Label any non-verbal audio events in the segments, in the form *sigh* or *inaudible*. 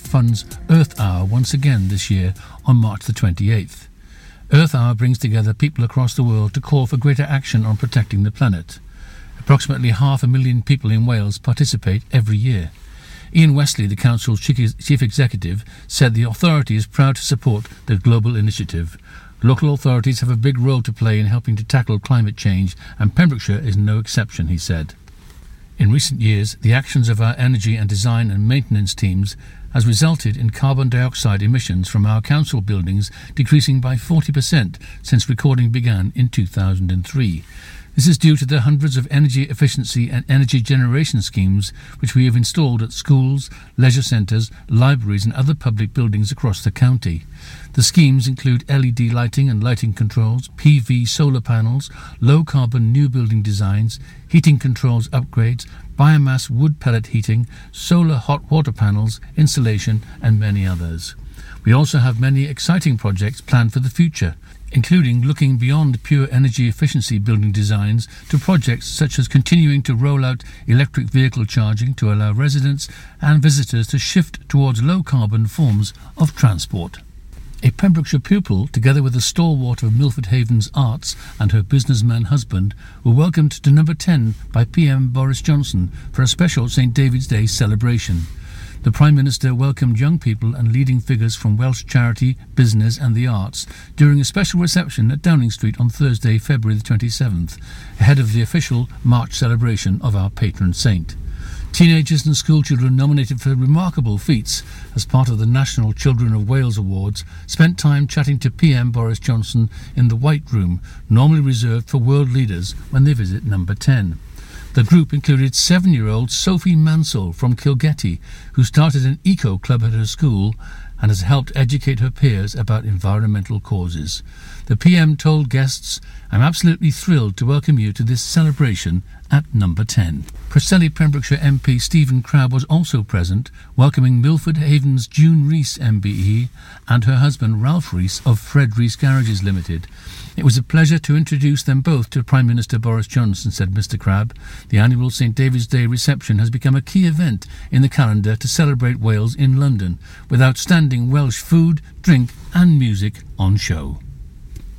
Funds Earth Hour once again this year on March the 28th. Earth Hour brings together people across the world to call for greater action on protecting the planet. Approximately half a million people in Wales participate every year. Ian Westley, the Council's chief executive, said the authority is proud to support the global initiative. Local authorities have a big role to play in helping to tackle climate change, and Pembrokeshire is no exception, he said. In recent years, the actions of our energy and design and maintenance teams has resulted in carbon dioxide emissions from our council buildings decreasing by 40% since recording began in 2003. This is due to the hundreds of energy efficiency and energy generation schemes which we have installed at schools, leisure centres, libraries and other public buildings across the county. The schemes include LED lighting and lighting controls, PV solar panels, low carbon new building designs, heating controls upgrades, biomass wood pellet heating, solar hot water panels, insulation and many others. We also have many exciting projects planned for the future including looking beyond pure energy efficiency building designs to projects such as continuing to roll out electric vehicle charging to allow residents and visitors to shift towards low carbon forms of transport. A Pembrokeshire pupil, together with a stalwart of Milford Haven's arts and her businessman husband, were welcomed to number 10 by PM Boris Johnson for a special St David's Day celebration. The Prime Minister welcomed young people and leading figures from Welsh charity, business, and the arts during a special reception at Downing Street on Thursday, February the 27th, ahead of the official March celebration of our patron saint. Teenagers and schoolchildren nominated for remarkable feats as part of the National Children of Wales Awards spent time chatting to PM Boris Johnson in the White Room, normally reserved for world leaders when they visit number 10. The group included seven year old Sophie Mansell from Kilgetty, who started an eco club at her school and has helped educate her peers about environmental causes. The PM told guests, I'm absolutely thrilled to welcome you to this celebration at number 10. Preseli Pembrokeshire MP Stephen Crabb was also present, welcoming Milford Haven's June Rees MBE and her husband Ralph Rees of Fred Rees Garages Limited. It was a pleasure to introduce them both to Prime Minister Boris Johnson, said Mr. Crabb. The annual St David's Day reception has become a key event in the calendar to celebrate Wales in London, with outstanding Welsh food, drink, and music on show.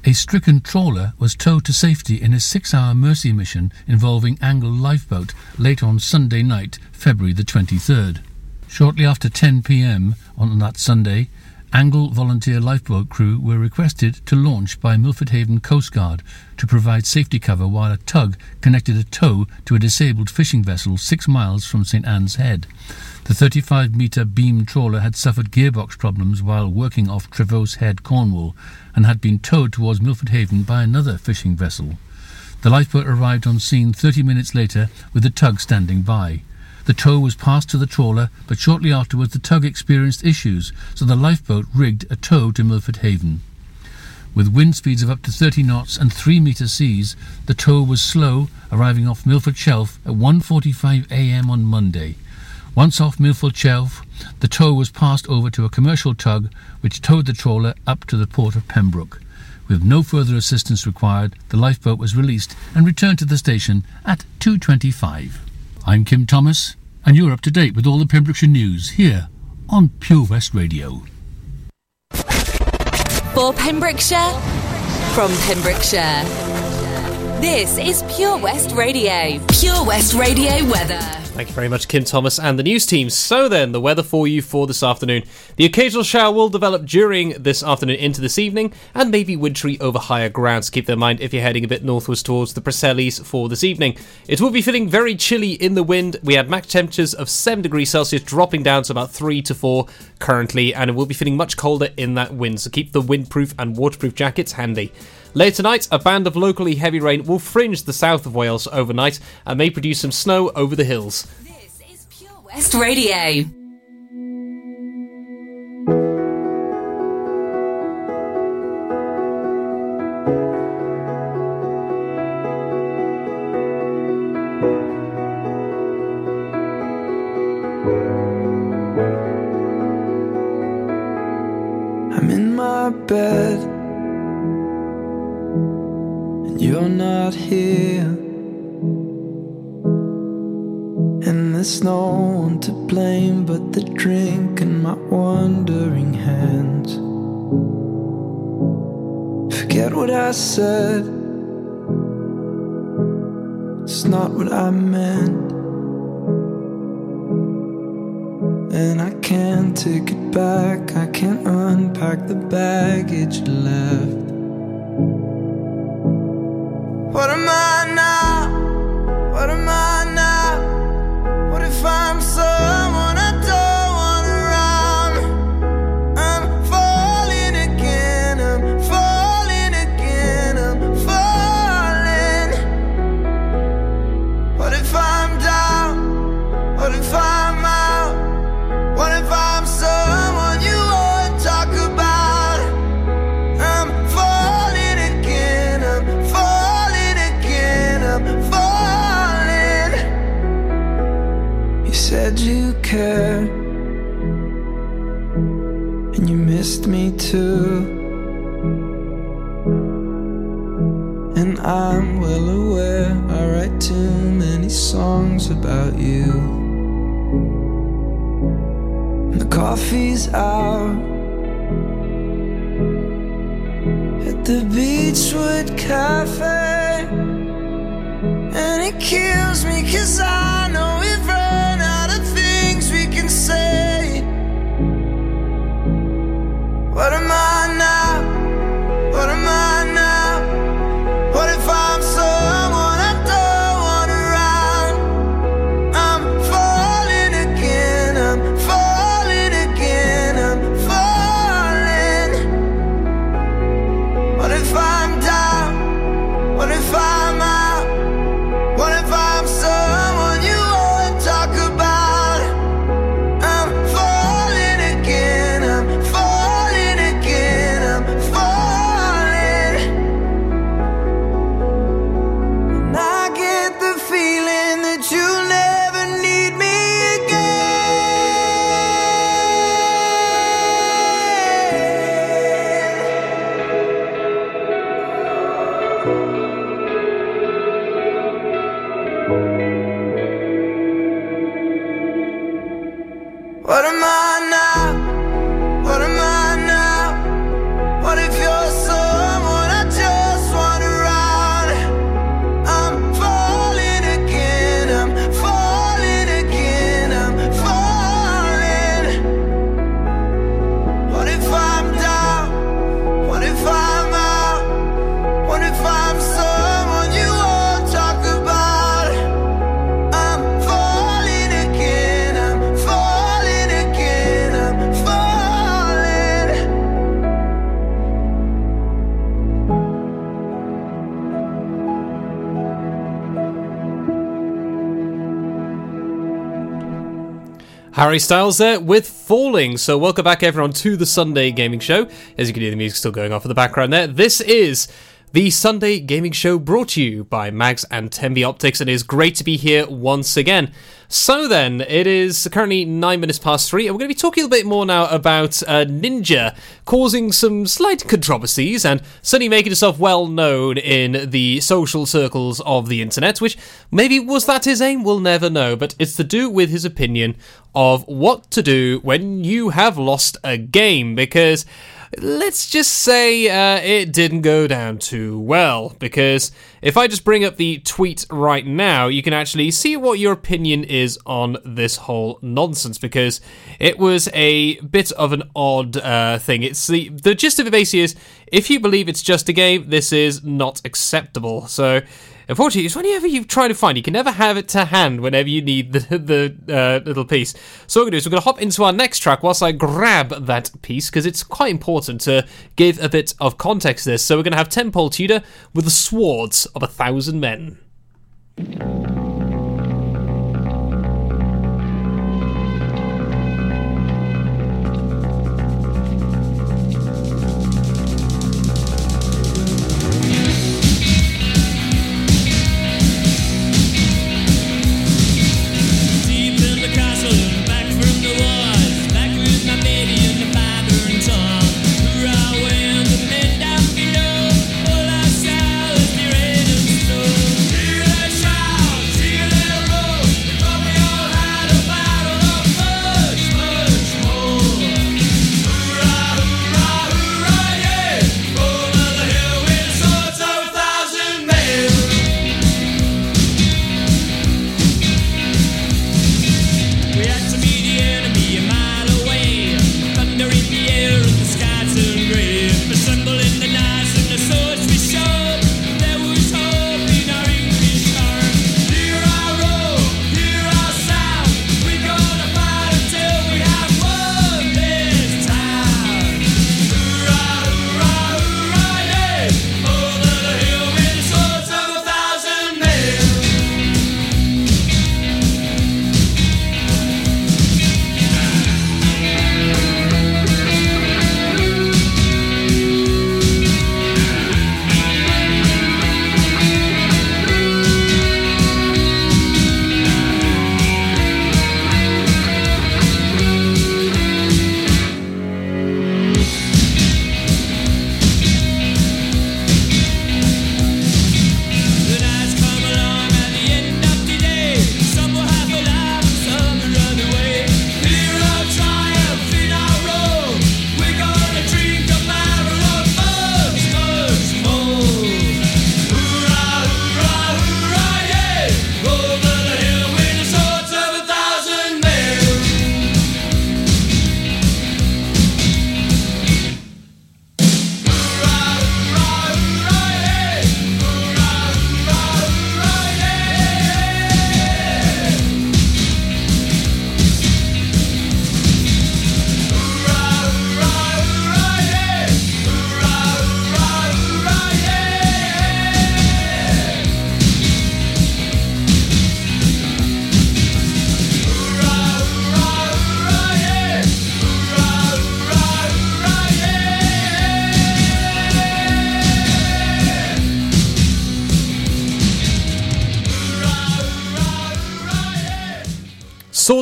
A stricken trawler was towed to safety in a six hour mercy mission involving Angle Lifeboat late on Sunday night, February the 23rd. Shortly after 10 pm on that Sunday, Angle volunteer lifeboat crew were requested to launch by Milford Haven Coast Guard to provide safety cover while a tug connected a tow to a disabled fishing vessel six miles from St Anne's Head. The 35 metre beam trawler had suffered gearbox problems while working off Trevose Head, Cornwall, and had been towed towards Milford Haven by another fishing vessel. The lifeboat arrived on scene 30 minutes later with the tug standing by. The tow was passed to the trawler, but shortly afterwards the tug experienced issues, so the lifeboat rigged a tow to Milford Haven. With wind speeds of up to 30 knots and 3 metre seas, the tow was slow, arriving off Milford Shelf at 1.45 a.m. on Monday. Once off Milford Shelf, the tow was passed over to a commercial tug which towed the trawler up to the port of Pembroke. With no further assistance required, the lifeboat was released and returned to the station at 2.25. I'm Kim Thomas, and you're up to date with all the Pembrokeshire news here on Pure West Radio. For Pembrokeshire, from Pembrokeshire, this is Pure West Radio. Pure West Radio weather. Thank you very much, Kim Thomas and the news team. So then, the weather for you for this afternoon. The occasional shower will develop during this afternoon into this evening and maybe wintry over higher grounds. Keep that in mind if you're heading a bit northwards towards the Preselis for this evening. It will be feeling very chilly in the wind. We had max temperatures of 7 degrees Celsius dropping down to about 3 to 4 currently, and it will be feeling much colder in that wind. So keep the windproof and waterproof jackets handy. Later tonight, a band of locally heavy rain will fringe the south of Wales overnight and may produce some snow over the hills. This is Pure West Radio. Coffee's out at the Beachwood Cafe. And it kills me cause I Harry Styles there with Falling. So, welcome back, everyone, to the Sunday Gaming Show. As you can hear, the music still going off in the background there. This is the Sunday Gaming Show brought to you by Mags and Tembi Optics, and it is great to be here once again. So, then, it is currently nine minutes past three, and we're going to be talking a bit more now about uh, Ninja causing some slight controversies and certainly making himself well known in the social circles of the internet, which maybe was that his aim? We'll never know, but it's to do with his opinion of what to do when you have lost a game because let's just say uh, it didn't go down too well. Because if I just bring up the tweet right now, you can actually see what your opinion is on this whole nonsense. Because it was a bit of an odd uh, thing. It's the the gist of it basically is if you believe it's just a game, this is not acceptable. So. Unfortunately, it's whenever you try to find, you can never have it to hand whenever you need the, the uh, little piece. So what we're going to do is we're going to hop into our next track whilst I grab that piece because it's quite important to give a bit of context to this. So we're going to have Tenpole Tudor with the Swords of a Thousand Men.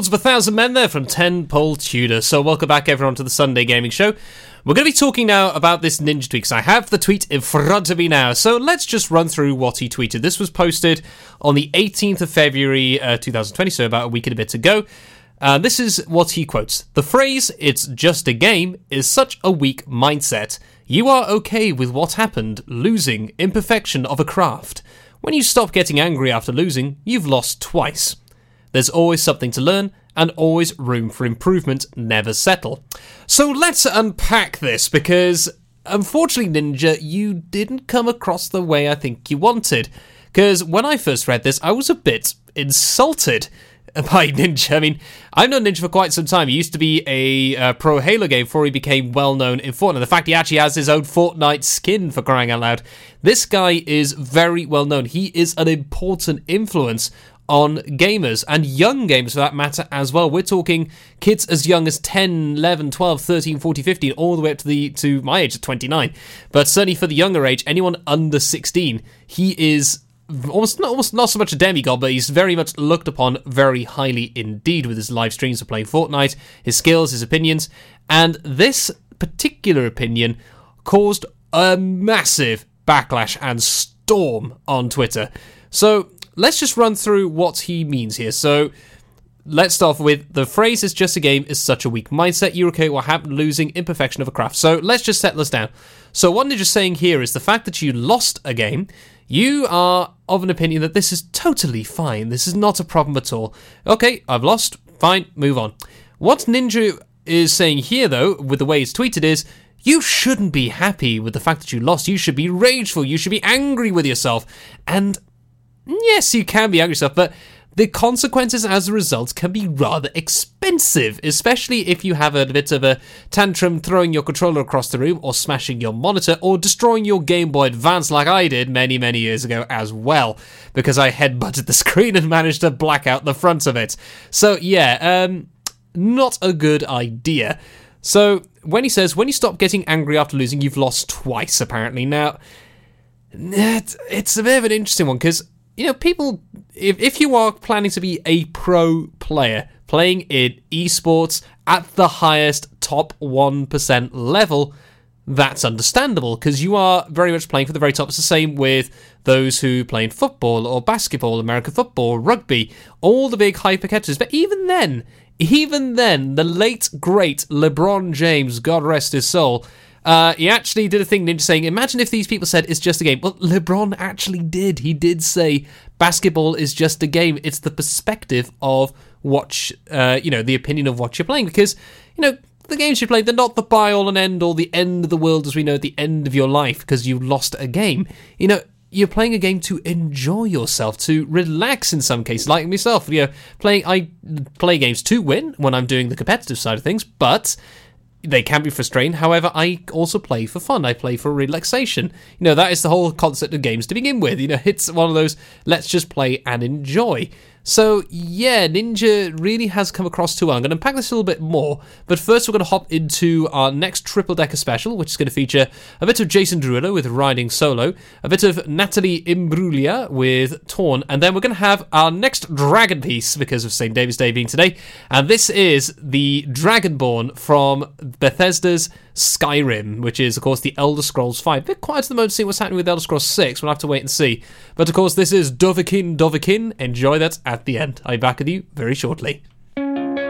Of a Thousand Men there from Tenpole Tudor. So, welcome back everyone to the Sunday Gaming Show. We're going to be talking now about this Ninja tweak. 'cause I have the tweet in front of me now. So, let's just run through what he tweeted. This was posted on the 18th of February uh, 2020, so about a week and a bit ago. Uh, this is what he quotes The phrase, it's just a game, is such a weak mindset. You are okay with what happened, losing, imperfection of a craft. When you stop getting angry after losing, you've lost twice. There's always something to learn and always room for improvement. Never settle. So let's unpack this because unfortunately, Ninja, you didn't come across the way I think you wanted. Because when I first read this, I was a bit insulted *laughs* by Ninja. I mean, I've known Ninja for quite some time. He used to be a uh, pro Halo game before he became well known in Fortnite. The fact he actually has his own Fortnite skin for crying out loud. This guy is very well known. He is an important influence on gamers and young gamers for that matter as well. We're talking kids as young as 10, 11, 12, 13, 14, 15 all the way up to the to my age of 29. But certainly for the younger age, anyone under 16, he is almost not, almost not so much a demigod, but he's very much looked upon very highly indeed with his live streams of playing Fortnite, his skills, his opinions, and this particular opinion caused a massive backlash and storm on Twitter. So let's just run through what he means here. So let's start with the phrase is just a game is such a weak mindset. You're okay what happened losing imperfection of a craft. So let's just settle this down. So what Ninja's saying here is the fact that you lost a game, you are of an opinion that this is totally fine. This is not a problem at all. Okay, I've lost. Fine, move on. What Ninja is saying here, though, with the way it's tweeted, is you shouldn't be happy with the fact that you lost. You should be rageful. You should be angry with yourself. And yes, you can be angry yourself, but the consequences as a result can be rather expensive, especially if you have a bit of a tantrum throwing your controller across the room, or smashing your monitor, or destroying your Game Boy Advance like I did many, many years ago as well, because I headbutted the *laughs* screen and managed to black out the front of it. So, yeah, um, not a good idea. So, when he says, when you stop getting angry after losing, you've lost twice, apparently. Now, it's a bit of an interesting one because you know people if, if you are planning to be a pro player playing in esports at the highest top 1% level that's understandable because you are very much playing for the very top. It's the same with those who play in football or basketball, American football, rugby, all the big hyper catchers. But even then, even then, the late great LeBron James, God rest his soul, uh, he actually did a thing Ninja saying, Imagine if these people said it's just a game. Well, LeBron actually did. He did say basketball is just a game. It's the perspective of what, uh, you know, the opinion of what you're playing. Because, you know, the games you play, they're not the buy all and end all, the end of the world as we know the end of your life because you lost a game. You know, you're playing a game to enjoy yourself, to relax in some cases, like myself. You know, playing I play games to win when I'm doing the competitive side of things, but they can be frustrating. However, I also play for fun. I play for relaxation. You know, that is the whole concept of games to begin with. You know, it's one of those let's just play and enjoy. So, yeah, Ninja really has come across too well. I'm going to unpack this a little bit more, but first we're going to hop into our next triple decker special, which is going to feature a bit of Jason Derulo with Riding Solo, a bit of Natalie Imbruglia with Torn, and then we're going to have our next dragon piece because of St. David's Day being today, and this is the Dragonborn from Bethesda's Skyrim, which is, of course, the Elder Scrolls 5. bit quiet at the moment to see what's happening with Elder Scrolls 6. We'll have to wait and see. But, of course, this is Dovahkiin Dovahkiin. Enjoy that at the end. I'll be back with you very shortly.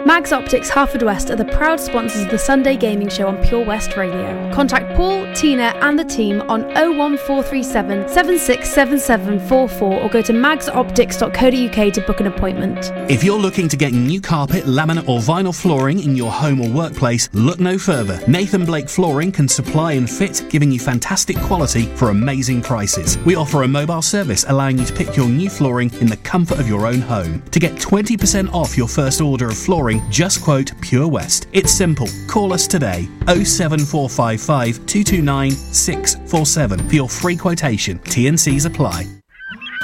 Mags Optics Haverfordwest are the proud sponsors of the Sunday Gaming Show on Pure West Radio. Contact Paul, Tina, and the team on 01437 767744 or go to magsoptics.co.uk to book an appointment. If you're looking to get new carpet, laminate, or vinyl flooring in your home or workplace, look no further. Nathan Blake Flooring can supply and fit, giving you fantastic quality for amazing prices. We offer a mobile service allowing you to pick your new flooring in the comfort of your own home. To get 20% off your first order of flooring, just quote Pure West. It's simple. Call us today 07455 229 647 for your free quotation. T&Cs apply. *laughs*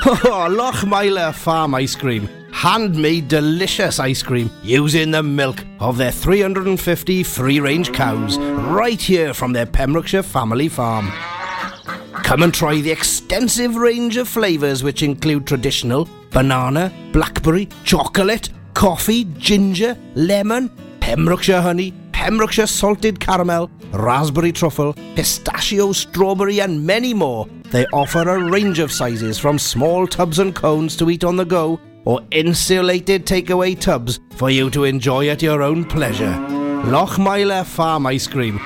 Oh, Lochmeyler Farm Ice Cream. Handmade delicious ice cream using the milk of their 350 free range cows right here from their Pembrokeshire family farm. Come and try the extensive range of flavours which include traditional, banana, blackberry, chocolate, coffee, ginger, lemon, Pembrokeshire honey, Pembrokeshire salted caramel, raspberry truffle, pistachio, strawberry, and many more. They offer a range of sizes from small tubs and cones to eat on the go or insulated takeaway tubs for you to enjoy at your own pleasure. Lochmeyler Farm Ice Cream.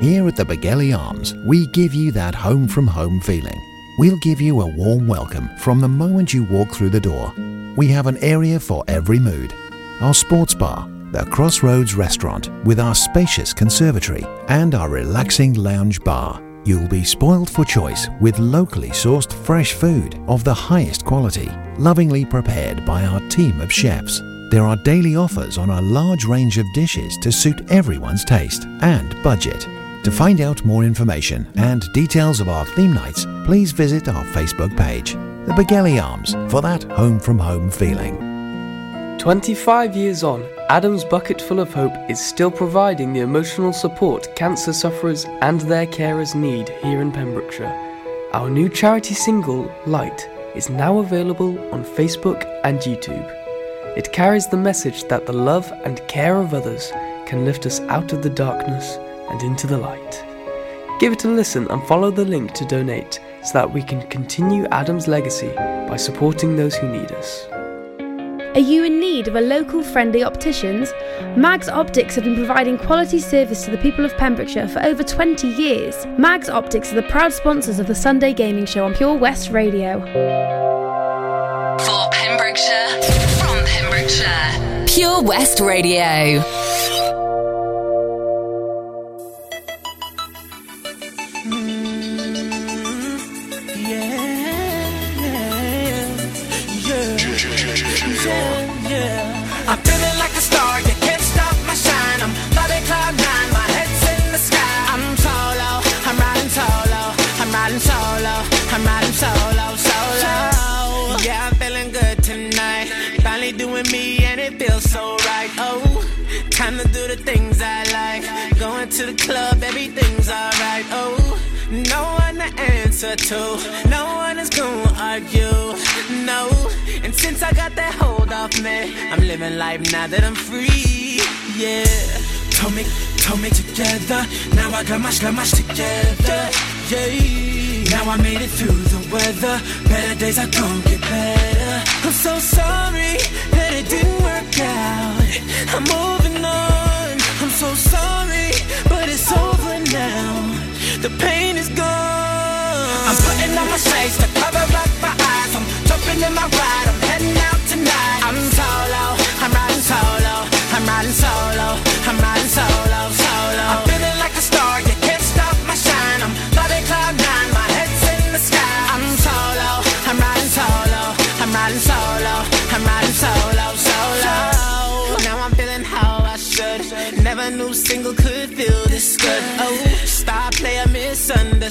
Here at the Begelly Arms, we give you that home from home feeling. We'll give you a warm welcome from the moment you walk through the door. We have an area for every mood. Our sports bar, the Crossroads restaurant with our spacious conservatory, and our relaxing lounge bar. You'll be spoiled for choice with locally sourced fresh food of the highest quality, lovingly prepared by our team of chefs. There are daily offers on a large range of dishes to suit everyone's taste and budget. To find out more information and details of our theme nights, please visit our Facebook page, The Begelly Arms, for that home from home feeling. 25 years on, Adam's Bucket Full of Hope is still providing the emotional support cancer sufferers and their carers need here in Pembrokeshire. Our new charity single, Light, is now available on Facebook and YouTube. It carries the message that the love and care of others can lift us out of the darkness and into the light. Give it a listen and follow the link to donate so that we can continue Adam's legacy by supporting those who need us. Are you in need of a local friendly opticians? Mags Optics have been providing quality service to the people of Pembrokeshire for over 20 years. Mags Optics are the proud sponsors of the Sunday Gaming Show on Pure West Radio. For Pembrokeshire, from Pembrokeshire, Pure West Radio. No one is gonna argue. No, and since I got that hold off me, I'm living life now that I'm free. Yeah, told me, told me together. Now I got my, got my together. Yeah, now I made it through the weather. Better days are gonna get better. I'm so sorry that it didn't work out. I'm moving on. I'm so sorry, but it's over now. The pain is gone. I'm putting on my shades to cover up my eyes. I'm jumping in my ride. I'm heading out tonight. I'm solo. I'm riding solo. I'm riding solo. I'm riding solo.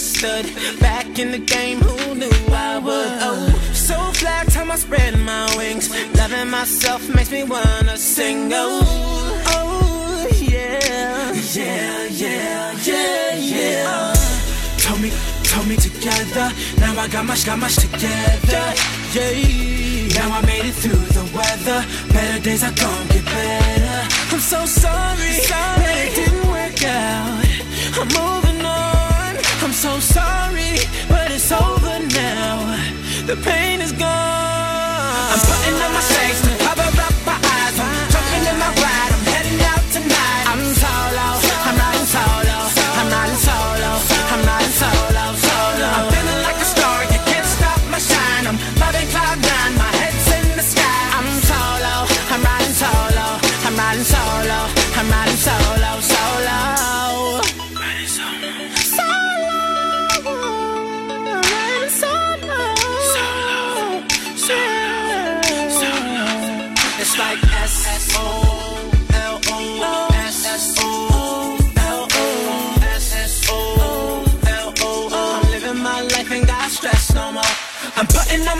Misunderstood. Back in the game, who knew I would? Oh, so fly time I spread my wings. Loving myself makes me wanna sing. Oh, oh, yeah. Yeah, yeah, yeah, yeah. Told me, told me together. Now I got much, got much together. Yeah. Now I made it through the weather. Better days are gonna get better. I'm so sorry, that it didn't work out. I'm. I'm so sorry, but it's over now. The pain is gone. I'm putting on my shades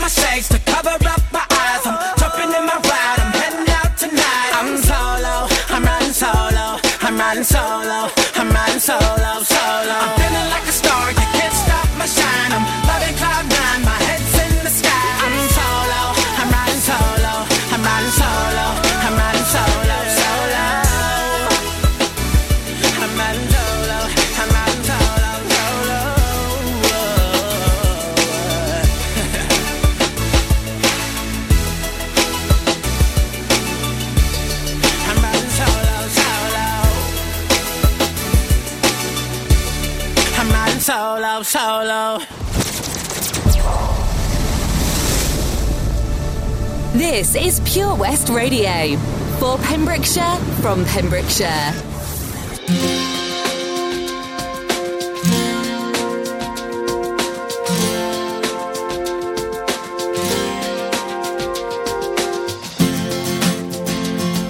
my shades to cover up solo, solo. This is Pure West Radio for Pembrokeshire from Pembrokeshire.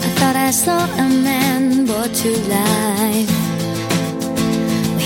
I thought I saw a man but too loud.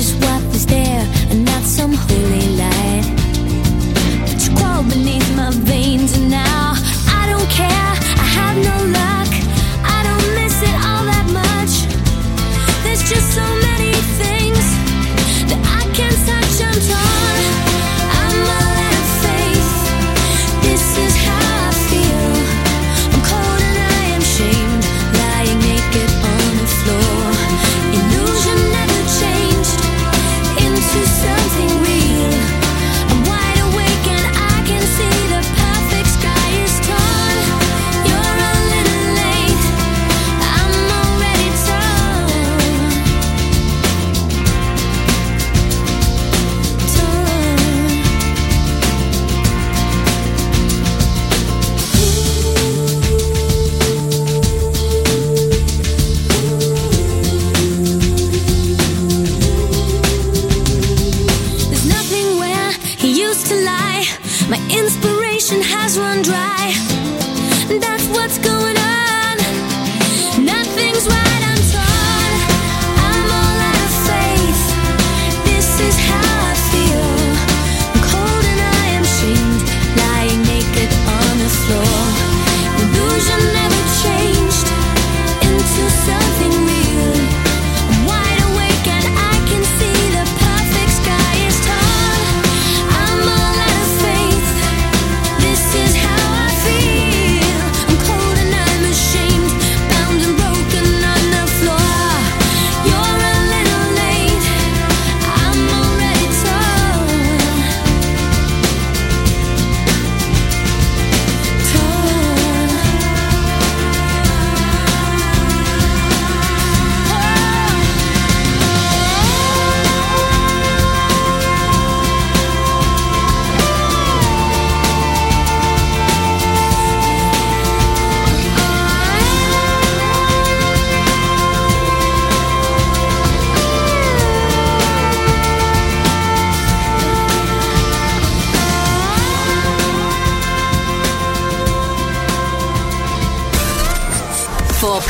just what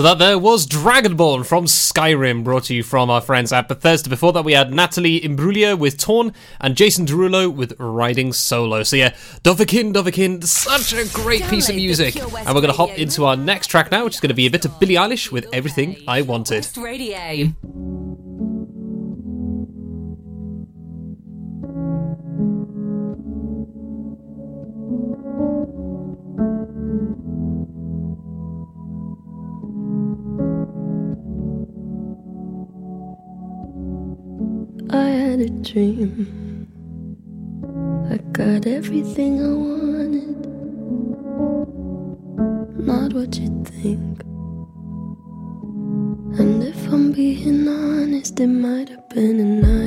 So that there was Dragonborn from Skyrim, brought to you from our friends at Bethesda. Before that, we had Natalie Imbruglia with Torn and Jason Derulo with Riding Solo. So yeah, Dovahkiin, Dovahkiin, such a great piece of music. And we're going to hop into our next track now, which is going to be a bit of Billie Eilish with Everything I Wanted. Radio. Had a dream. I got everything I wanted. Not what you think. And if I'm being honest, it might have been a.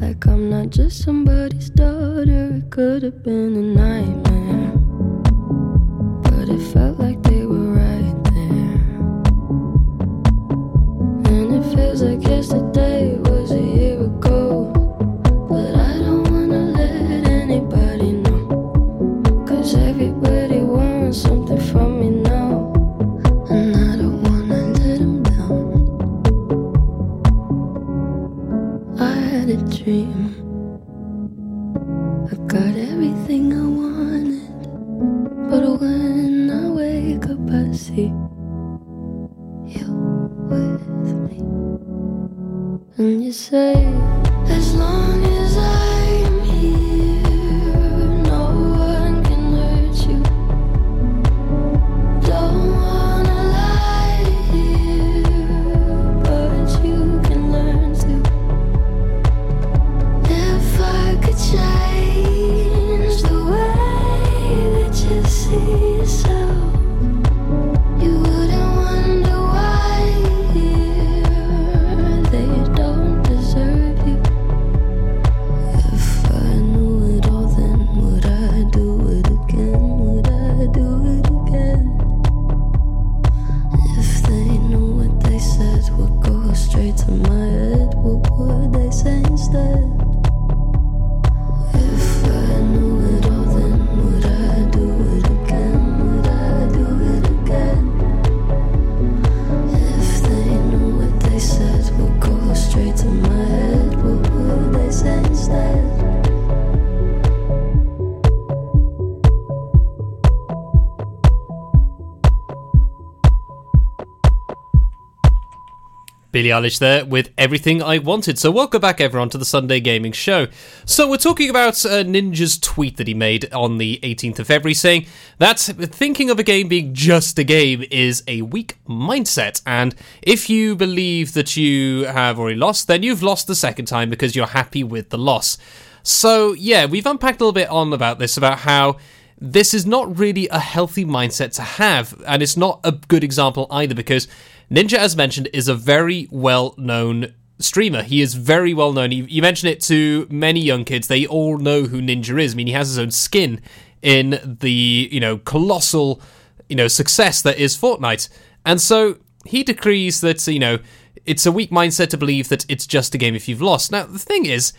like I'm not just somebody's daughter. It could have been a nightmare, Billie Eilish there with Everything I Wanted. So, welcome back, everyone, to the Sunday Gaming Show. So, we're talking about uh, Ninja's tweet that he made on the 18th of February saying that thinking of a game being just a game is a weak mindset. And if you believe that you have already lost, then you've lost the second time because you're happy with the loss. So, yeah, we've unpacked a little bit on about this, about how this is not really a healthy mindset to have, and it's not a good example either because Ninja, as mentioned, is a very well known streamer. He is very well known. You, mention it to many young kids, they all know who Ninja is. I mean, he has his own skin in the, you know, colossal, you know, success that is Fortnite. And so he decrees that, you know, it's a weak mindset to believe that it's just a game if you've lost. Now, the thing is,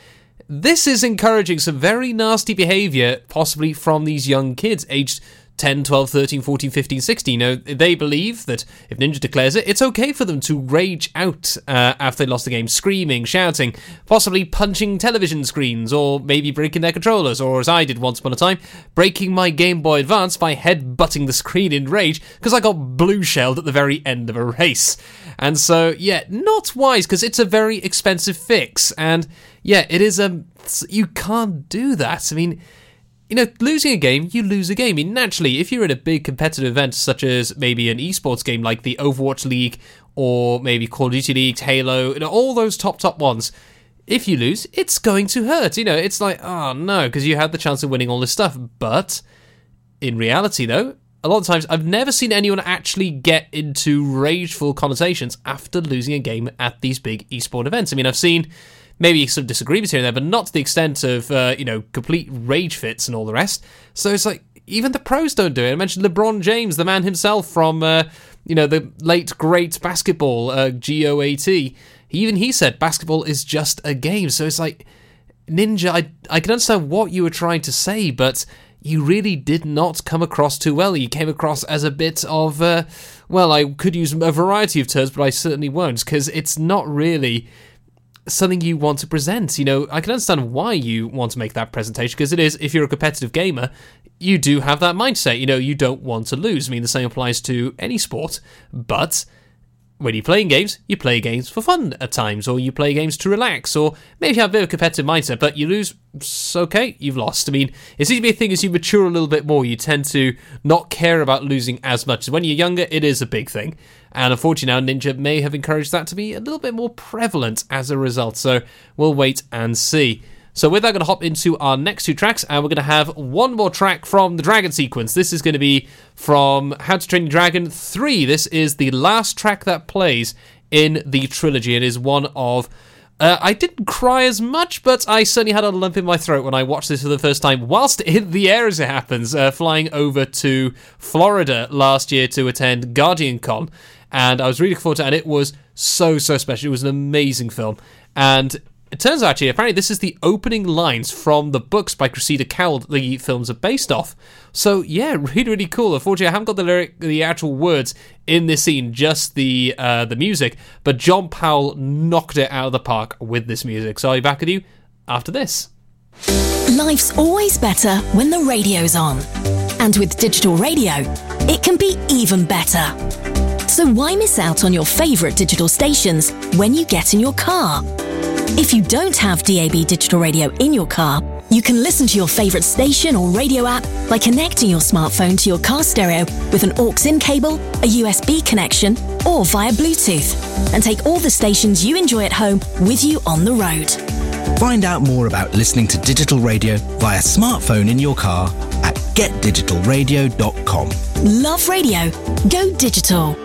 this is encouraging some very nasty behavior, possibly from these young kids aged 10, 12, 13, 14, 15, 16. You know, they believe that if Ninja declares it, it's okay for them to rage out uh, after they lost the game, screaming, shouting, possibly punching television screens, or maybe breaking their controllers, or as I did once upon a time, breaking my Game Boy Advance by head butting the screen in rage because I got blue shelled at the very end of a race. And so, yeah, not wise because it's a very expensive fix. And yeah, it is a. You can't do that. I mean, you know, losing a game, you lose a game. I mean, naturally, if you're in a big competitive event such as maybe an esports game like the Overwatch League or maybe Call of Duty League, Halo, you know, all those top top ones, if you lose, it's going to hurt. You know, it's like, oh no, because you had the chance of winning all this stuff. But in reality, though, a lot of times I've never seen anyone actually get into rageful connotations after losing a game at these big esport events. I mean, I've seen maybe some disagreements here and there, but not to the extent of uh, you know complete rage fits and all the rest. So it's like even the pros don't do it. I mentioned LeBron James, the man himself from uh, you know the late great basketball, uh, GOAT. Even he said basketball is just a game. So it's like Ninja. I I can understand what you were trying to say, but you really did not come across too well. You came across as a bit of, uh, well, I could use a variety of terms, but I certainly won't, because it's not really something you want to present. You know, I can understand why you want to make that presentation, because it is, if you're a competitive gamer, you do have that mindset. You know, you don't want to lose. I mean, the same applies to any sport, but when you're playing games, you play games for fun at times, or you play games to relax, or maybe you have a bit of a competitive mindset, but you lose, okay, you've lost. I mean, it seems to be a thing as you mature a little bit more, you tend to not care about losing as much. When you're younger, it is a big thing. And unfortunately now, Ninja may have encouraged that to be a little bit more prevalent as a result, so we'll wait and see. So with that, I'm going to hop into our next two tracks, and we're going to have one more track from the Dragon sequence. This is going to be from How to Train Your Dragon 3. This is the last track that plays in the trilogy. It is one of... Uh, I didn't cry as much, but I certainly had a lump in my throat when I watched this for the first time, whilst *laughs* in the air as it happens, uh, flying over to Florida last year to attend Guardian Con. And I was really looking forward to it, and it was so, so special. It was an amazing film. And it turns out, actually, apparently, this is the opening lines from the books by Cressida Cowell that the films are based off. So, yeah, *laughs* really, really cool. Unfortunately, I haven't got the lyric, the actual words in this scene, just the uh, the music. But John Powell knocked it out of the park with this music. So I'll be back with you after this. Life's always better when the radio's on. And with digital radio, it can be even better. So why miss out on your favourite digital stations when you get in your car? If you don't have DAB digital radio in your car, you can listen to your favourite station or radio app by connecting your smartphone to your car stereo with an aux-in cable, a USB connection, or via Bluetooth, and take all the stations you enjoy at home with you on the road. Find out more about listening to digital radio via smartphone in your car at getdigitalradio.com. Love radio. Go digital.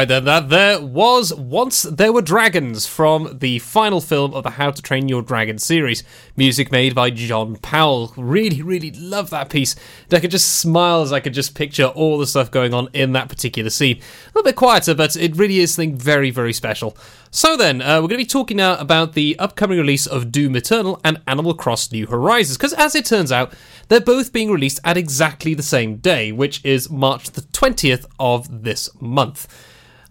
Right, then. That there was Once There Were Dragons from the final film of the How to Train Your Dragon series. Music made by John Powell. Really, really love that piece. And I could just smile as I could just picture all the stuff going on in that particular scene. A little bit quieter, but it really is something very, very special. So then, uh, we're going to be talking now about the upcoming release of Doom Eternal and Animal Cross New Horizons, because as it turns out, they're both being released at exactly the same day, which is March the 20th of this month.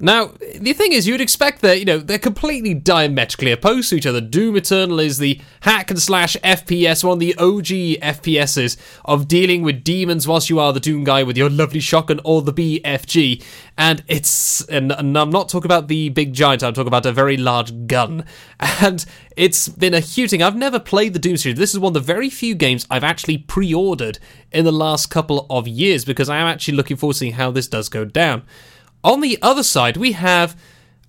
Now, the thing is, you'd expect that, you know, they're completely diametrically opposed to each other. Doom Eternal is the hack and slash FPS, one of the OG FPSs of dealing with demons whilst you are the Doom guy with your lovely shotgun or the BFG. And it's, and, and I'm not talking about the big giant, I'm talking about a very large gun. *laughs* And it's been a huge thing. I've never played the Doom series. This is one of the very few games I've actually pre ordered in the last couple of years because I am actually looking forward to seeing how this does go down. On the other side, we have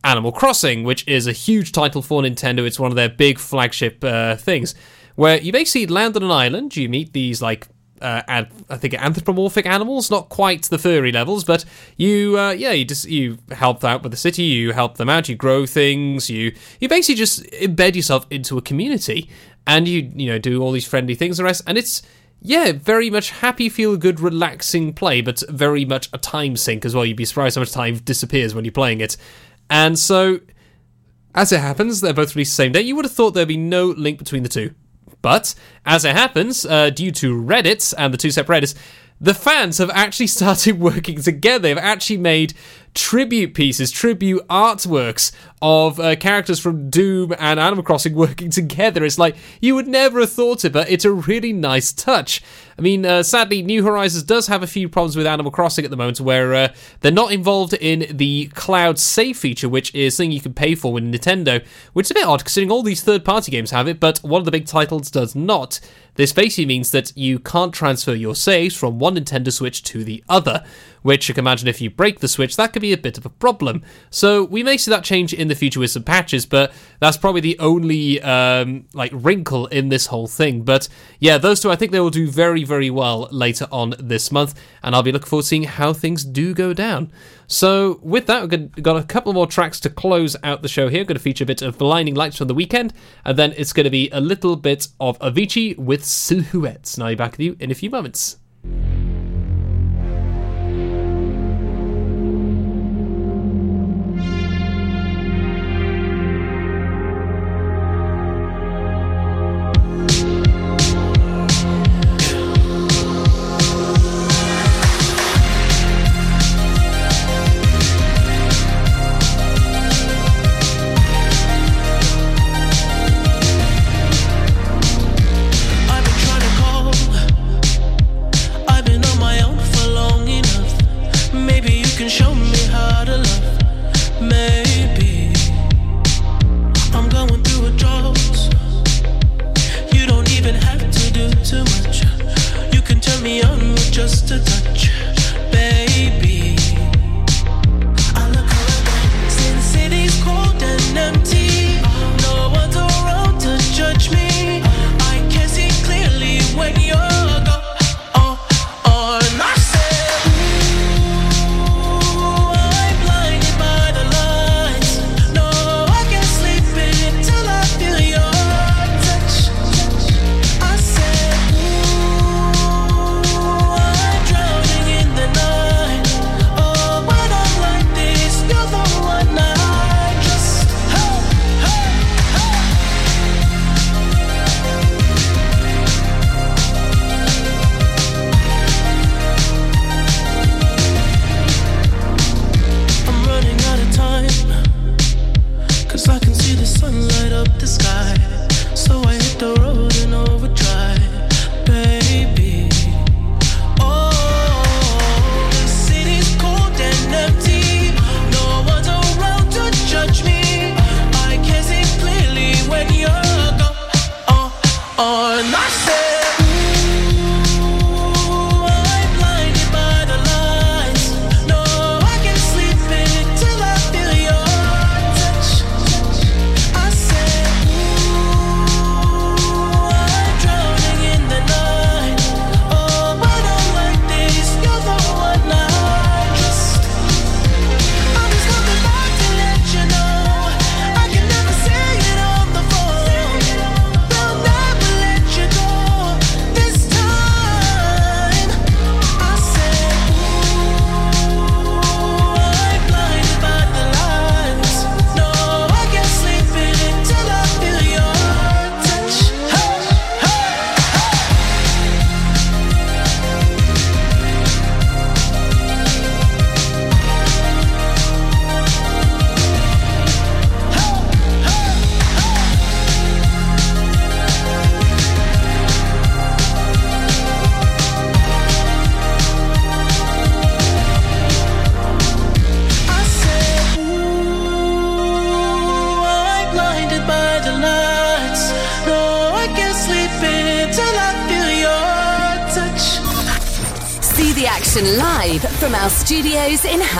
Animal Crossing, which is a huge title for Nintendo. It's one of their big flagship uh, things, where you basically land on an island. You meet these like uh, an- I think anthropomorphic animals, not quite the furry levels, but you, uh, yeah, you just you help out with the city. You help them out. You grow things. You you basically just embed yourself into a community, and you you know do all these friendly things. The rest, and it's yeah, very much happy, feel good, relaxing play, but very much a time sink as well. You'd be surprised how much time disappears when you're playing it. And so, as it happens, they're both released the same day. You would have thought there'd be no link between the two. But, as it happens, uh, due to Reddit and the two separate Reddits, the fans have actually started *laughs* working together. They've actually made tribute pieces, tribute artworks of uh, characters from Doom and Animal Crossing *laughs* working together. It's like you would never have thought it, but it's a really nice touch. I mean, uh, sadly, New Horizons does have a few problems with Animal Crossing at the moment, where uh, they're not involved in the cloud save feature, which is something you can pay for with Nintendo, which is a bit odd considering all these third-party games have it, but one of the big titles does not. This basically means that you can't transfer your saves from one Nintendo Switch to the other, which you can imagine if you break the Switch, that could be a bit of a problem. So we may see that change in the future with some patches, but that's probably the only um, like wrinkle in this whole thing. But yeah, those two I think they will do very, very well later on this month, and I'll be looking forward to seeing how things do go down. So with that, we've got- a couple more tracks to close out the show here. going to feature a bit of Blinding Lights from the Weeknd, and then it's going to be a little bit of Avicii with Silhouettes. And I'll be back with you in a few moments.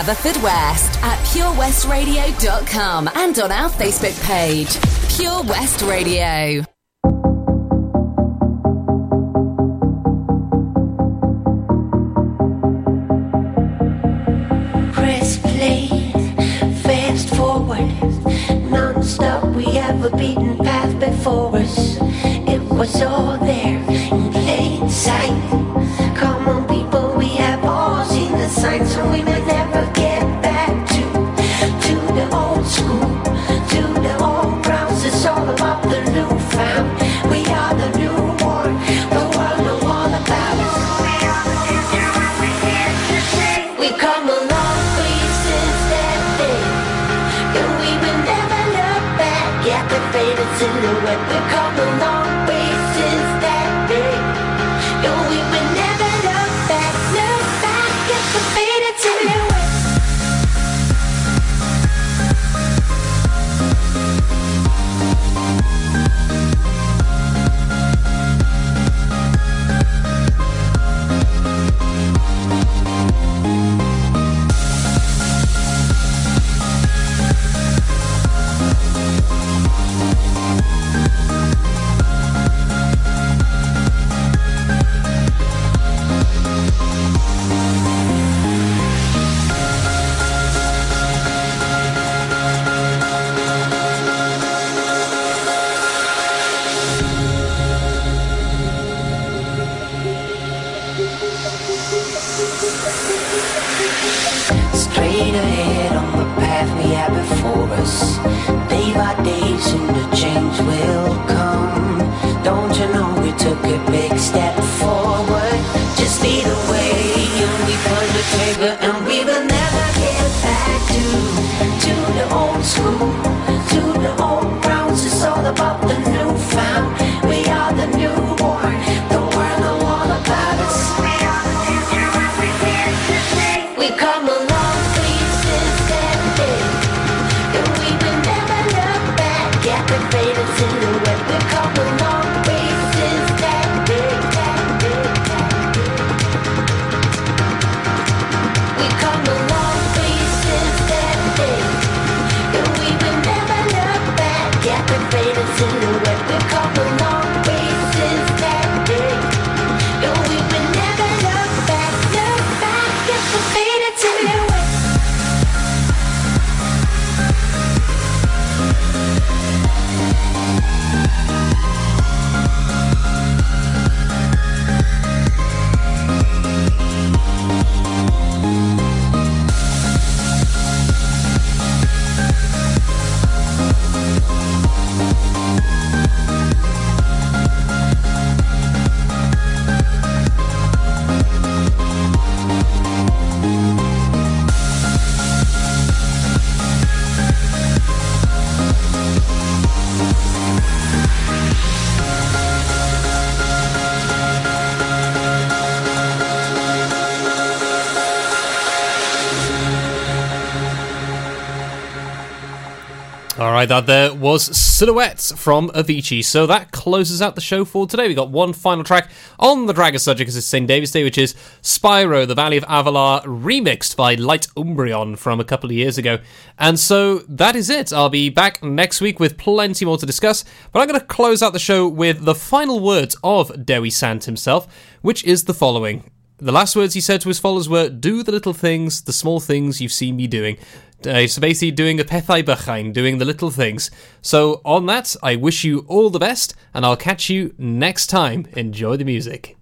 Studios in Haverfordwest at purewestradio.com and on our Facebook page, Pure West Radio. Press play, fast forward, non-stop. We have a beaten path before us. That there was Silhouettes from Avicii. So that closes out the show for today. We got one final track on the Dragon subject because it's St. David's Day, which is Spyro, the Valley of Avalar, remixed by Light Umbreon from a couple of years ago. And so that is it. I'll be back next week with plenty more to discuss, but I'm going to close out the show with the final words of Dewi Sant himself, which is the following. The last words he said to his followers were, Do the little things, the small things you've seen me doing. Uh, so basically, doing the pethau bychain, doing the little things. So, on that, I wish you all the best, and I'll catch you next time. Enjoy the music.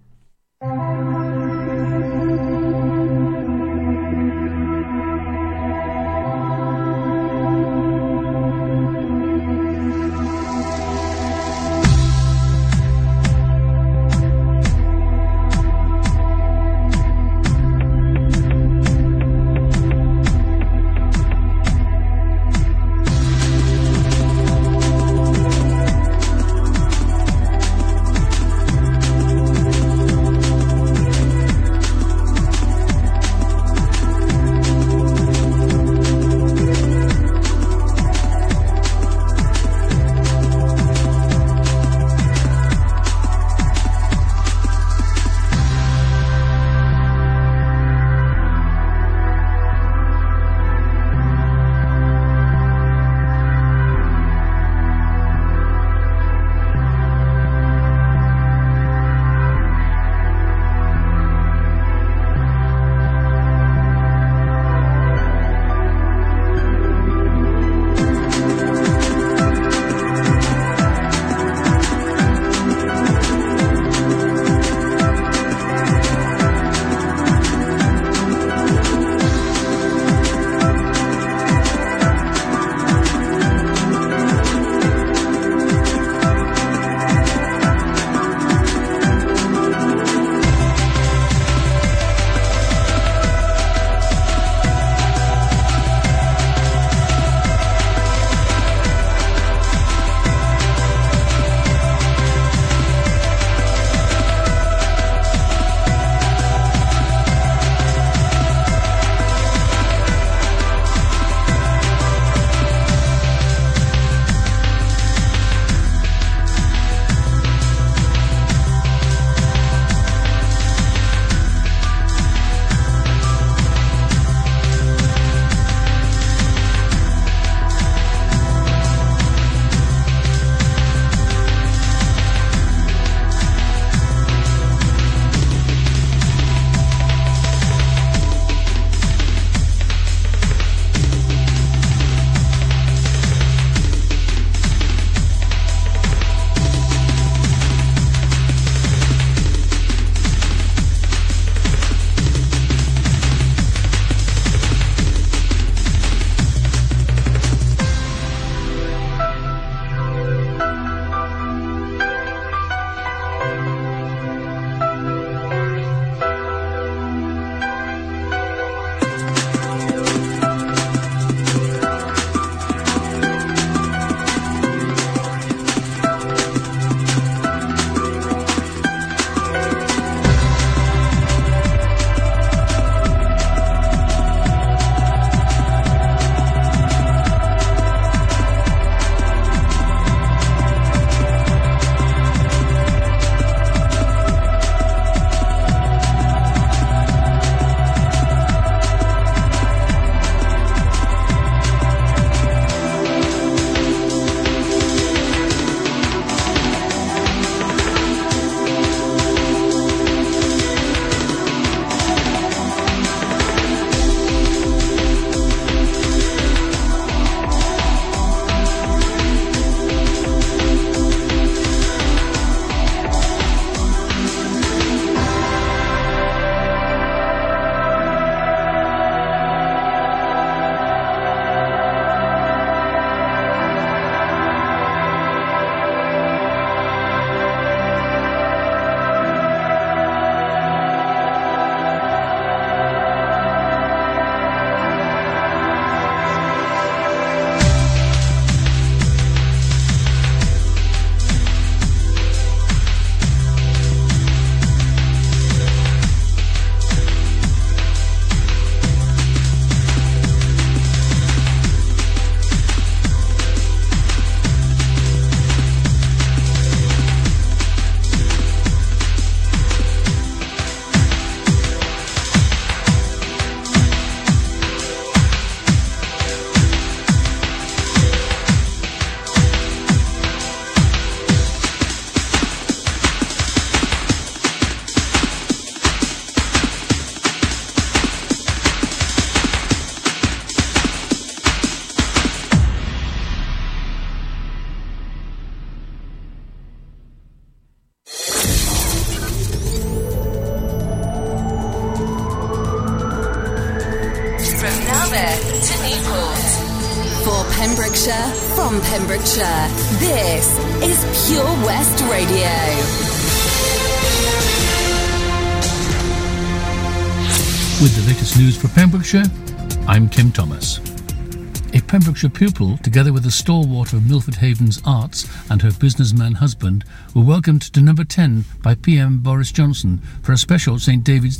Pupil, together with a stalwart of Milford Haven's arts and her businessman husband, were welcomed to number 10 by PM Boris Johnson for a special St David's